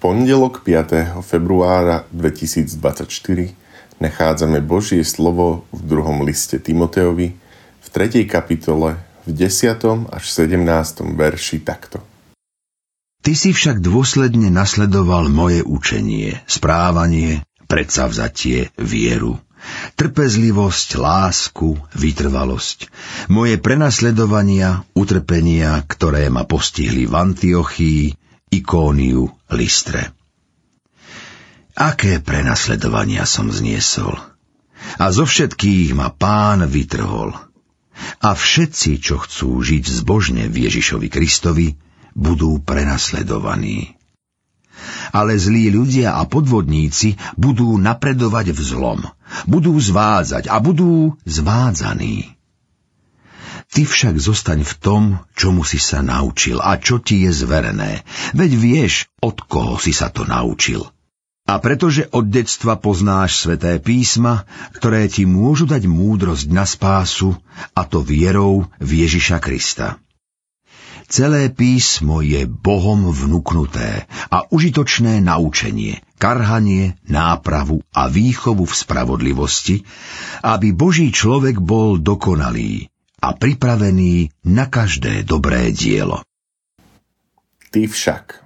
pondelok 5. februára 2024 nachádzame Božie slovo v druhom liste Timoteovi v 3. kapitole v 10. až 17. verši takto. Ty si však dôsledne nasledoval moje učenie, správanie, predsavzatie, vieru, trpezlivosť, lásku, vytrvalosť, moje prenasledovania, utrpenia, ktoré ma postihli v Antiochii, Ikóniu, Listre. Aké prenasledovania som zniesol. A zo všetkých ma pán vytrhol. A všetci, čo chcú žiť zbožne v Ježišovi Kristovi, budú prenasledovaní. Ale zlí ľudia a podvodníci budú napredovať v zlom, budú zvádzať a budú zvádzaní. Ty však zostaň v tom, čomu si sa naučil a čo ti je zverené, veď vieš, od koho si sa to naučil. A pretože od detstva poznáš sveté písma, ktoré ti môžu dať múdrosť na spásu, a to vierou v Ježiša Krista. Celé písmo je Bohom vnúknuté a užitočné naučenie, karhanie, nápravu a výchovu v spravodlivosti, aby Boží človek bol dokonalý a pripravený na každé dobré dielo. Ty však.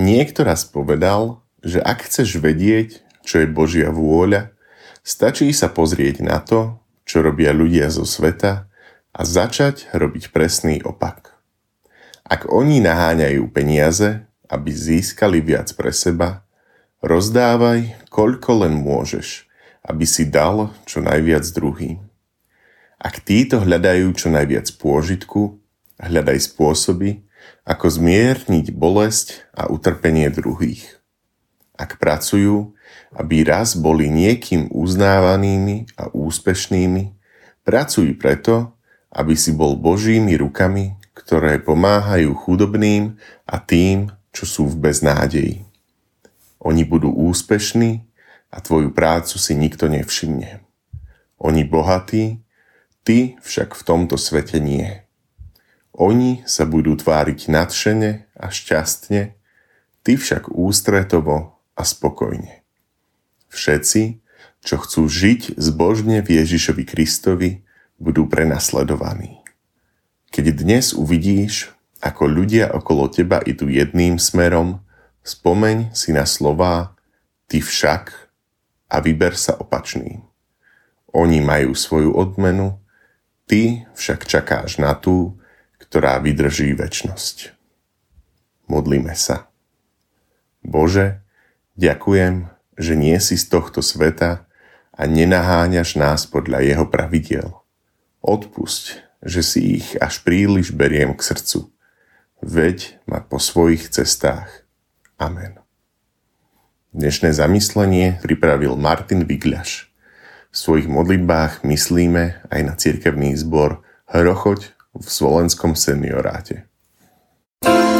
Niekto raz povedal, že ak chceš vedieť, čo je Božia vôľa, stačí sa pozrieť na to, čo robia ľudia zo sveta a začať robiť presný opak. Ak oni naháňajú peniaze, aby získali viac pre seba, rozdávaj, koľko len môžeš, aby si dal čo najviac druhým. Ak títo hľadajú čo najviac pôžitku, hľadaj spôsoby, ako zmierniť bolesť a utrpenie druhých. Ak pracujú, aby raz boli niekým uznávanými a úspešnými, pracuj preto, aby si bol Božími rukami ktoré pomáhajú chudobným a tým, čo sú v beznádeji. Oni budú úspešní a tvoju prácu si nikto nevšimne. Oni bohatí, ty však v tomto svete nie. Oni sa budú tváriť nadšene a šťastne, ty však ústretovo a spokojne. Všetci, čo chcú žiť zbožne v Ježišovi Kristovi, budú prenasledovaní. Keď dnes uvidíš, ako ľudia okolo teba idú jedným smerom, spomeň si na slová ty však a vyber sa opačným. Oni majú svoju odmenu, ty však čakáš na tú, ktorá vydrží väčnosť. Modlíme sa. Bože, ďakujem, že nie si z tohto sveta a nenaháňaš nás podľa jeho pravidiel. Odpusť, že si ich až príliš beriem k srdcu. Veď ma po svojich cestách. Amen. Dnešné zamyslenie pripravil Martin Vigľaš. V svojich modlitbách myslíme aj na cirkevný zbor Hrochoť v Svolenskom senioráte. thank you